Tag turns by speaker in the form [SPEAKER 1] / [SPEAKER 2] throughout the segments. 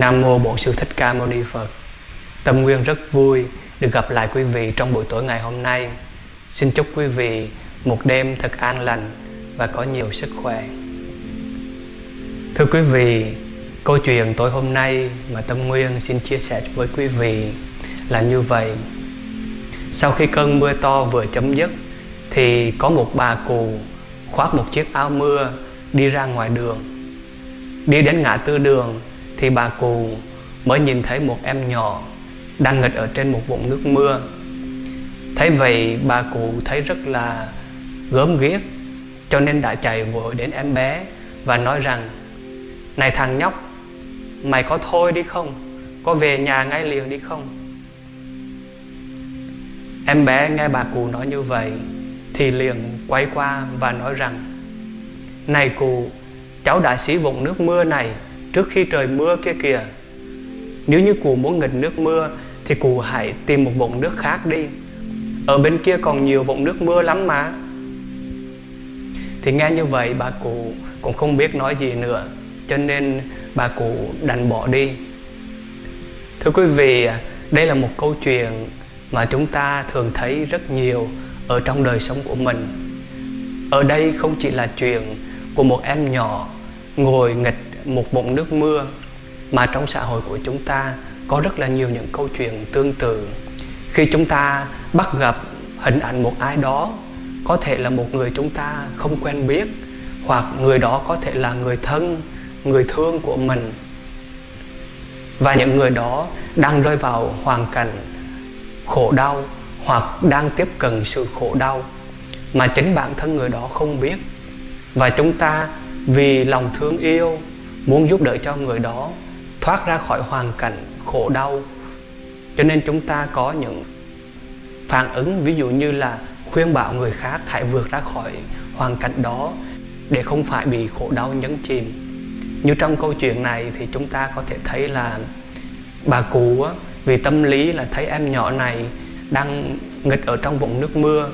[SPEAKER 1] Nam mô Bổn Sư Thích Ca Mâu Ni Phật. Tâm Nguyên rất vui được gặp lại quý vị trong buổi tối ngày hôm nay. Xin chúc quý vị một đêm thật an lành và có nhiều sức khỏe. Thưa quý vị, câu chuyện tối hôm nay mà Tâm Nguyên xin chia sẻ với quý vị là như vậy. Sau khi cơn mưa to vừa chấm dứt thì có một bà cụ khoác một chiếc áo mưa đi ra ngoài đường. Đi đến ngã tư đường thì bà cụ mới nhìn thấy một em nhỏ đang nghịch ở trên một vũng nước mưa. Thấy vậy bà cụ thấy rất là gớm ghiếc, cho nên đã chạy vội đến em bé và nói rằng, này thằng nhóc, mày có thôi đi không? Có về nhà ngay liền đi không? Em bé nghe bà cụ nói như vậy thì liền quay qua và nói rằng, này cụ, cháu đã xí vụng nước mưa này trước khi trời mưa kia kìa, nếu như cụ muốn nghịch nước mưa, thì cụ hãy tìm một vũng nước khác đi. Ở bên kia còn nhiều vũng nước mưa lắm mà. Thì nghe như vậy, bà cụ cũng không biết nói gì nữa, cho nên bà cụ đành bỏ đi. Thưa quý vị, đây là một câu chuyện mà chúng ta thường thấy rất nhiều ở trong đời sống của mình. Ở đây không chỉ là chuyện của một em nhỏ ngồi nghịch một bụng nước mưa mà trong xã hội của chúng ta có rất là nhiều những câu chuyện tương tự. Khi chúng ta bắt gặp hình ảnh một ai đó, có thể là một người chúng ta không quen biết, hoặc người đó có thể là người thân, người thương của mình. Và những người đó đang rơi vào hoàn cảnh khổ đau hoặc đang tiếp cận sự khổ đau mà chính bản thân người đó không biết. Và chúng ta vì lòng thương yêu muốn giúp đỡ cho người đó thoát ra khỏi hoàn cảnh khổ đau. Cho nên chúng ta có những phản ứng ví dụ như là khuyên bảo người khác hãy vượt ra khỏi hoàn cảnh đó để không phải bị khổ đau nhấn chìm. Như trong câu chuyện này thì chúng ta có thể thấy là bà cụ á, vì tâm lý là thấy em nhỏ này đang nghịch ở trong vùng nước mưa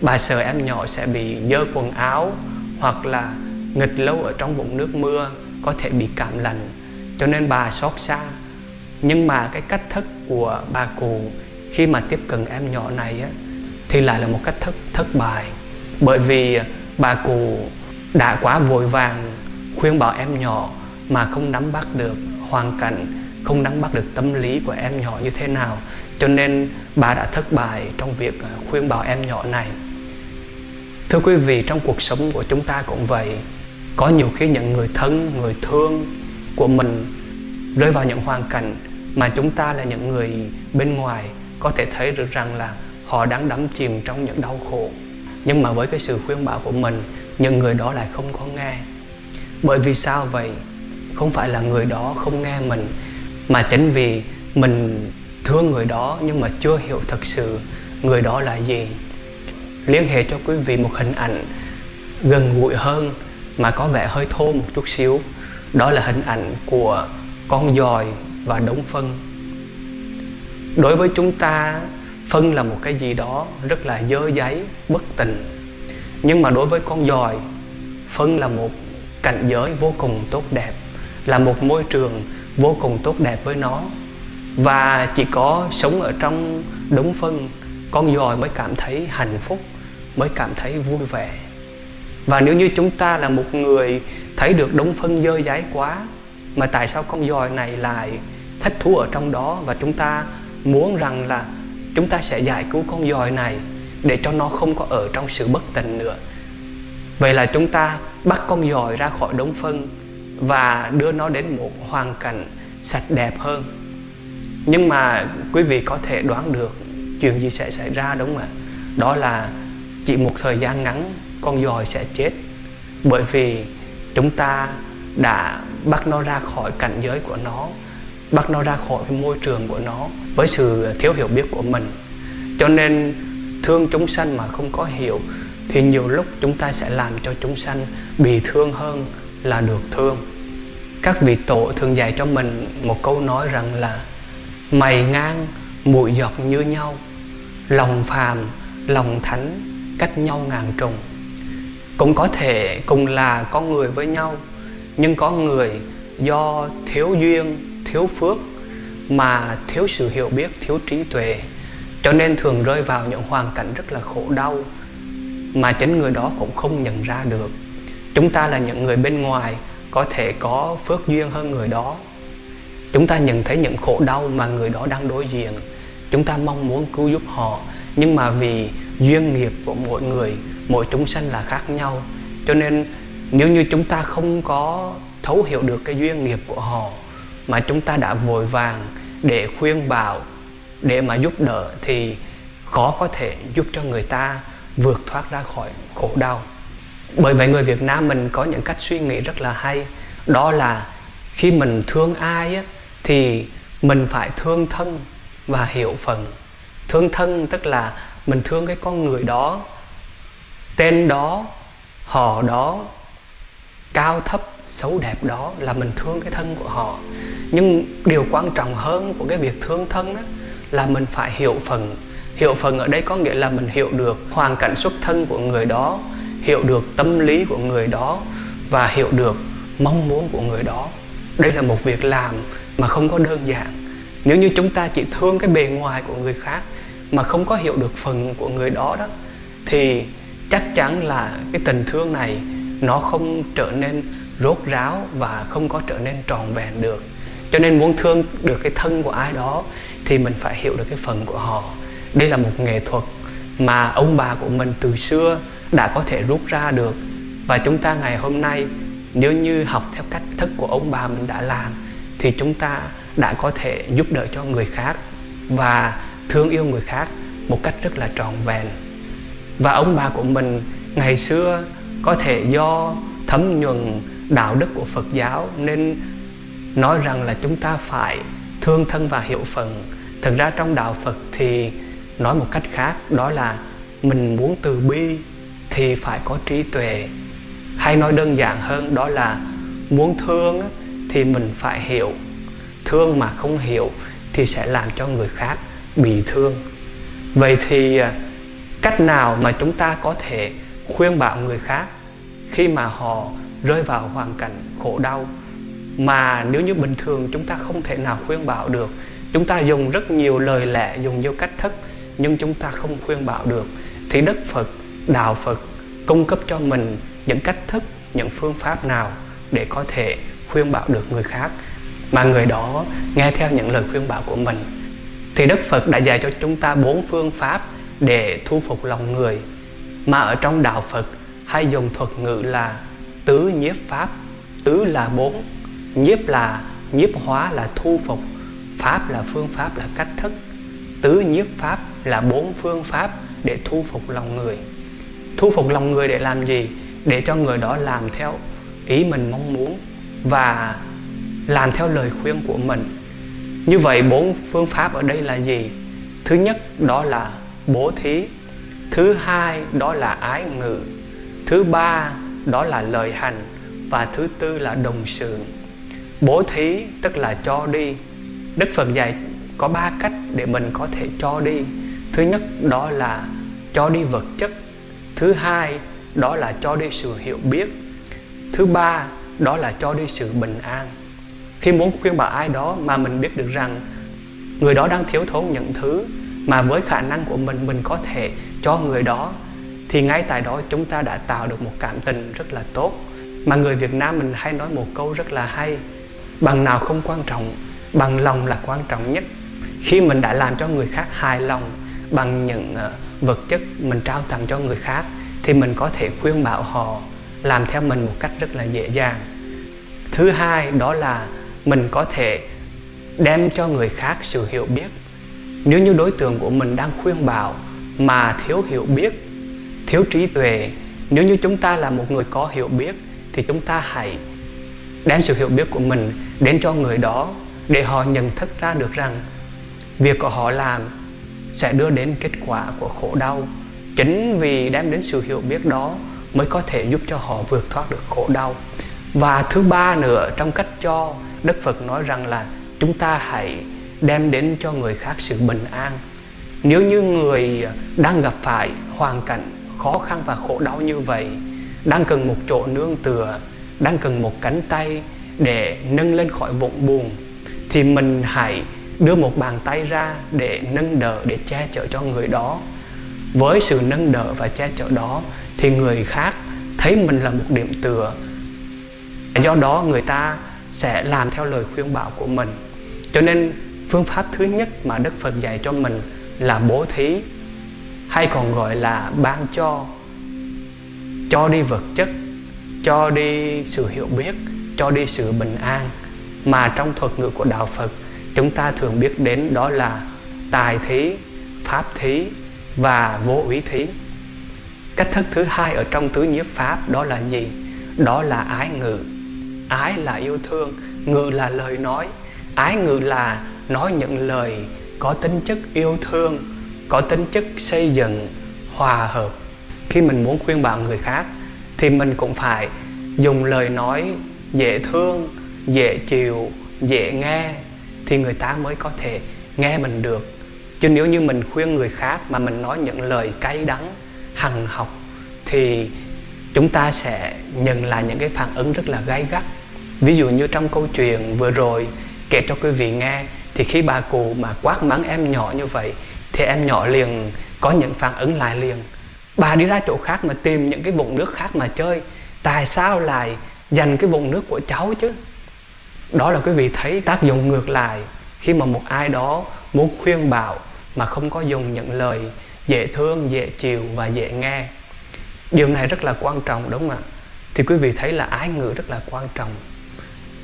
[SPEAKER 1] bà sợ em nhỏ sẽ bị dơ quần áo hoặc là nghịch lâu ở trong vùng nước mưa có thể bị cảm lạnh. Cho nên bà xót xa. Nhưng mà cái cách thức của bà cụ khi mà tiếp cận em nhỏ này á, thì lại là một cách thức thất bại. Bởi vì bà cụ đã quá vội vàng khuyên bảo em nhỏ mà không nắm bắt được hoàn cảnh không nắm bắt được tâm lý của em nhỏ như thế nào. Cho nên bà đã thất bại trong việc à, khuyên bảo em nhỏ này. Thưa quý vị trong cuộc sống của chúng ta cũng vậy có nhiều khi những người thân, người thương của mình rơi vào những hoàn cảnh mà chúng ta là những người bên ngoài có thể thấy được rằng là họ đang đắm chìm trong những đau khổ. Nhưng mà với cái sự khuyên bảo của mình, những người đó lại không có nghe. Bởi vì sao vậy? Không phải là người đó không nghe mình, mà chính vì mình thương người đó nhưng mà chưa hiểu thật sự người đó là gì. Liên hệ cho quý vị một hình ảnh gần gũi hơn mà có vẻ hơi thô một chút xíu. Đó là hình ảnh của con dòi và đống phân. Đối với chúng ta, phân là một cái gì đó rất là dơ giấy, bất tình. Nhưng mà đối với con dòi, phân là một cảnh giới vô cùng tốt đẹp, là một môi trường vô cùng tốt đẹp với nó. Và chỉ có sống ở trong đống phân, con dòi mới cảm thấy hạnh phúc, mới cảm thấy vui vẻ và nếu như chúng ta là một người thấy được đống phân dơ dãi quá, mà tại sao con dòi này lại thích thú ở trong đó? Và chúng ta muốn rằng là chúng ta sẽ giải cứu con dòi này để cho nó không có ở trong sự bất tình nữa. Vậy là chúng ta bắt con dòi ra khỏi đống phân và đưa nó đến một hoàn cảnh sạch đẹp hơn. Nhưng mà quý vị có thể đoán được chuyện gì sẽ xảy ra đúng không ạ? Đó là chỉ một thời gian ngắn con dòi sẽ chết. Bởi vì chúng ta đã bắt nó ra khỏi cảnh giới của nó, bắt nó ra khỏi cái môi trường của nó với sự thiếu hiểu biết của mình. Cho nên thương chúng sanh mà không có hiểu thì nhiều lúc chúng ta sẽ làm cho chúng sanh bị thương hơn là được thương. Các vị tổ thường dạy cho mình một câu nói rằng là mày ngang mũi dọc như nhau, lòng phàm, lòng thánh, cách nhau ngàn trùng cũng có thể cùng là con người với nhau, nhưng có người do thiếu duyên, thiếu phước mà thiếu sự hiểu biết, thiếu trí tuệ. Cho nên thường rơi vào những hoàn cảnh rất là khổ đau mà chính người đó cũng không nhận ra được. Chúng ta là những người bên ngoài, có thể có phước duyên hơn người đó. Chúng ta nhận thấy những khổ đau mà người đó đang đối diện. Chúng ta mong muốn cứu giúp họ, nhưng mà vì duyên nghiệp của mỗi người mỗi chúng sanh là khác nhau. Cho nên nếu như chúng ta không có thấu hiểu được cái duyên nghiệp của họ mà chúng ta đã vội vàng để khuyên bảo để mà giúp đỡ thì khó có thể giúp cho người ta vượt thoát ra khỏi khổ đau. Bởi vậy người Việt Nam mình có những cách suy nghĩ rất là hay. Đó là khi mình thương ai á, thì mình phải thương thân và hiểu phần. Thương thân tức là mình thương cái con người đó tên đó họ đó cao thấp xấu đẹp đó là mình thương cái thân của họ. Nhưng điều quan trọng hơn của cái việc thương thân á, là mình phải hiểu phần. Hiểu phần ở đây có nghĩa là mình hiểu được hoàn cảnh xuất thân của người đó hiểu được tâm lý của người đó và hiểu được mong muốn của người đó. Đây là một việc làm mà không có đơn giản. Nếu như chúng ta chỉ thương cái bề ngoài của người khác mà không có hiểu được phần của người đó đó thì chắc chắn là cái tình thương này nó không trở nên rốt ráo và không có trở nên tròn vẹn được. Cho nên muốn thương được cái thân của ai đó thì mình phải hiểu được cái phần của họ. Đây là một nghệ thuật mà ông bà của mình từ xưa đã có thể rút ra được. Và chúng ta ngày hôm nay, nếu như học theo cách thức của ông bà mình đã làm, thì chúng ta đã có thể giúp đỡ cho người khác và thương yêu người khác một cách rất là trọn vẹn và ông bà của mình ngày xưa có thể do thấm nhuần đạo đức của Phật giáo nên nói rằng là chúng ta phải thương thân và hiểu phần. Thực ra trong đạo Phật thì nói một cách khác, đó là mình muốn từ bi thì phải có trí tuệ. Hay nói đơn giản hơn, đó là muốn thương thì mình phải hiểu. Thương mà không hiểu thì sẽ làm cho người khác bị thương. Vậy thì à, cách nào mà chúng ta có thể khuyên bảo người khác khi mà họ rơi vào hoàn cảnh khổ đau? Mà nếu như bình thường chúng ta không thể nào khuyên bảo được, chúng ta dùng rất nhiều lời lẽ, dùng nhiều cách thức, nhưng chúng ta không khuyên bảo được, thì đức phật, đạo phật cung cấp cho mình những cách thức, những phương pháp nào để có thể khuyên bảo được người khác? Mà người đó nghe theo những lời khuyên bảo của mình, thì đức phật đã dạy cho chúng ta bốn phương pháp để thu phục lòng người, mà ở trong đạo phật hay dùng thuật ngữ là tứ nhiếp pháp, tứ là bốn, nhiếp là, nhiếp hóa là thu phục, pháp là phương pháp là cách thức. Tứ nhiếp pháp là bốn phương pháp để thu phục lòng người. Thu phục lòng người để làm gì? Để cho người đó làm theo ý mình mong muốn và làm theo lời khuyên của mình. Như vậy, bốn phương pháp ở đây là gì? Thứ nhất, đó là bố thí. Thứ hai đó là ái ngữ thứ ba đó là lời hành, và thứ tư là đồng sự bố thí tức là cho đi. Đức phật dạy có ba cách để mình có thể cho đi. Thứ nhất đó là cho đi vật chất, thứ hai đó là cho đi sự hiểu biết, thứ ba đó là cho đi sự bình an. Khi muốn khuyên bảo ai đó mà mình biết được rằng người đó đang thiếu thốn những thứ mà với khả năng của mình mình có thể cho người đó, thì ngay tại đó chúng ta đã tạo được một cảm tình rất là tốt. Mà người Việt Nam mình hay nói một câu rất là hay, bằng nào không quan trọng, bằng lòng là quan trọng nhất. Khi mình đã làm cho người khác hài lòng bằng những ờ, vật chất mình trao tặng cho người khác, thì mình có thể khuyên bảo họ làm theo mình một cách rất là dễ dàng. Thứ hai, đó là mình có thể đem cho người khác sự hiểu biết nếu như đối tượng của mình đang khuyên bảo mà thiếu hiểu biết, thiếu trí tuệ, nếu như chúng ta là một người có hiểu biết thì chúng ta hãy đem sự hiểu biết của mình đến cho người đó để họ nhận thức ra được rằng việc của họ làm sẽ đưa đến kết quả của khổ đau. Chính vì đem đến sự hiểu biết đó mới có thể giúp cho họ vượt thoát được khổ đau. Và thứ ba nữa, trong cách cho đức phật nói rằng là chúng ta hãy đem đến cho người khác sự bình an. Nếu như người đang gặp phải hoàn cảnh khó khăn và khổ đau như vậy, đang cần một chỗ nương tựa, đang cần một cánh tay để nâng lên khỏi vụn buồn thì mình hãy đưa một bàn tay ra để nâng đỡ, để che chở cho người đó. Với sự nâng đỡ và che chở đó, thì người khác thấy mình là một điểm tựa. Do đó, người ta sẽ làm theo lời khuyên bảo của mình. Cho nên phương pháp thứ nhất mà đức phật dạy cho mình là bố thí, hay còn gọi là ban cho. Cho đi vật chất, cho đi sự hiểu biết, cho đi sự bình an. Mà trong thuật ngữ của đạo phật, chúng ta thường biết đến đó là tài thí, pháp thí và vô úy thí. Cách thức thứ hai ở trong tứ nhiếp pháp đó là gì? Đó là ái ngự. Ái là yêu thương, ngự là lời nói. Ái ngự là nói những lời có tính chất yêu thương, có tính chất xây dựng, hòa hợp. Khi mình muốn khuyên bảo người khác, thì mình cũng phải dùng lời nói dễ thương, dễ chịu, dễ nghe, thì người ta mới có thể nghe mình được. Chứ nếu như mình khuyên người khác mà mình nói những lời cay đắng hằng học, thì chúng ta sẽ nhận lại những cái phản ứng rất là gay gắt. Ví dụ như trong câu chuyện vừa rồi, kể cho quý vị nghe thì khi bà cụ mà quát mắng em nhỏ như vậy, thì em nhỏ liền có những phản ứng lại liền. Bà đi ra chỗ khác mà tìm những cái vùng nước khác mà chơi. Tại sao lại dành cái vùng nước của cháu chứ? Đó là quý vị thấy tác dụng ngược lại khi mà một ai đó muốn khuyên bảo mà không có dùng những lời dễ thương, dễ chịu và dễ nghe. Điều này rất là quan trọng, đúng không ạ? Thì quý vị thấy là ái ngữ rất là quan trọng.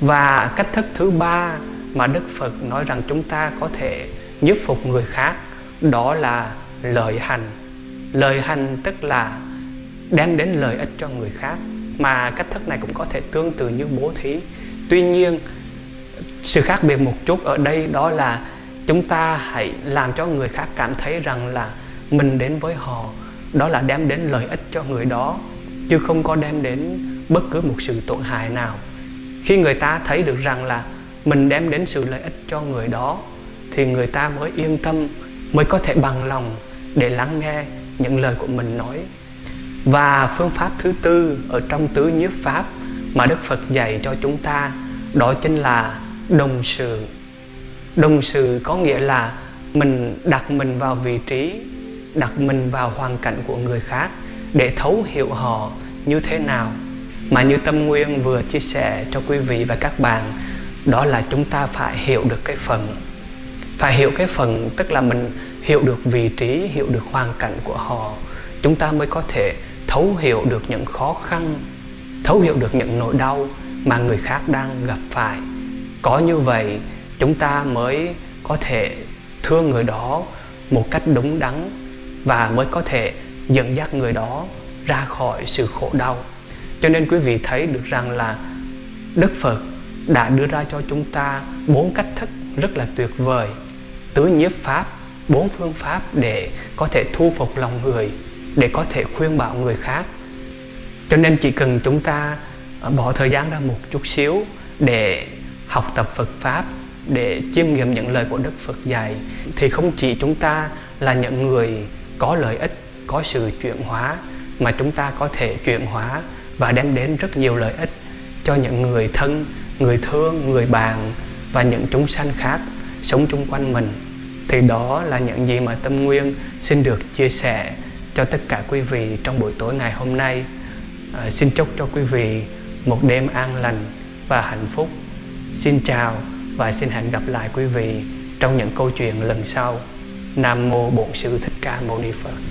[SPEAKER 1] Và cách thức thứ ba mà đức phật nói rằng chúng ta có thể giúp phục người khác, đó là lợi hành. Lợi hành tức là đem đến lợi ích cho người khác. Mà cách thức này cũng có thể tương tự như bố thí. Tuy nhiên, sự khác biệt một chút ở đây đó là chúng ta hãy làm cho người khác cảm thấy rằng là mình đến với họ. Đó là đem đến lợi ích cho người đó, chứ không có đem đến bất cứ một sự tổn hại nào. Khi người ta thấy được rằng là mình đem đến sự lợi ích cho người đó thì người ta mới yên tâm, mới có thể bằng lòng để lắng nghe những lời của mình nói. Và phương pháp thứ tư ở trong tứ nhiếp pháp mà đức phật dạy cho chúng ta đó chính là đồng sự. Đồng sự có nghĩa là mình đặt mình vào vị trí, đặt mình vào hoàn cảnh của người khác để thấu hiểu họ như thế nào. Mà như tâm nguyên vừa chia sẻ cho quý vị và các bạn đó là chúng ta phải hiểu được cái phần, phải hiểu cái phần, tức là mình hiểu được vị trí, hiểu được hoàn cảnh của họ. Chúng ta mới có thể thấu hiểu được những khó khăn, thấu hiểu được những nỗi đau mà người khác đang gặp phải. Có như vậy, chúng ta mới có thể thương người đó một cách đúng đắn và mới có thể dẫn dắt người đó ra khỏi sự khổ đau. Cho nên quý vị thấy được rằng là đức phật đã đưa ra cho chúng ta bốn cách thức rất là tuyệt vời. Tứ nhiếp pháp bốn phương pháp để có thể thu phục lòng người để có thể khuyên bảo người khác. Cho nên chỉ cần chúng ta à, bỏ thời gian ra một chút xíu để học tập Phật pháp để chiêm nghiệm những lời của Đức Phật dạy thì không chỉ chúng ta là những người có lợi ích, có sự chuyển hóa mà chúng ta có thể chuyển hóa và đem đến rất nhiều lợi ích cho những người thân, người thương, người bạn và những chúng sanh khác sống chung quanh mình. Thì đó là những gì mà Tâm Nguyên xin được chia sẻ cho tất cả quý vị trong buổi tối ngày hôm nay. À, xin chúc cho quý vị một đêm an lành và hạnh phúc Xin chào và xin hẹn gặp lại quý vị trong những câu chuyện lần sau. Nam mô Bổn sư Thích Ca Mâu Ni Phật.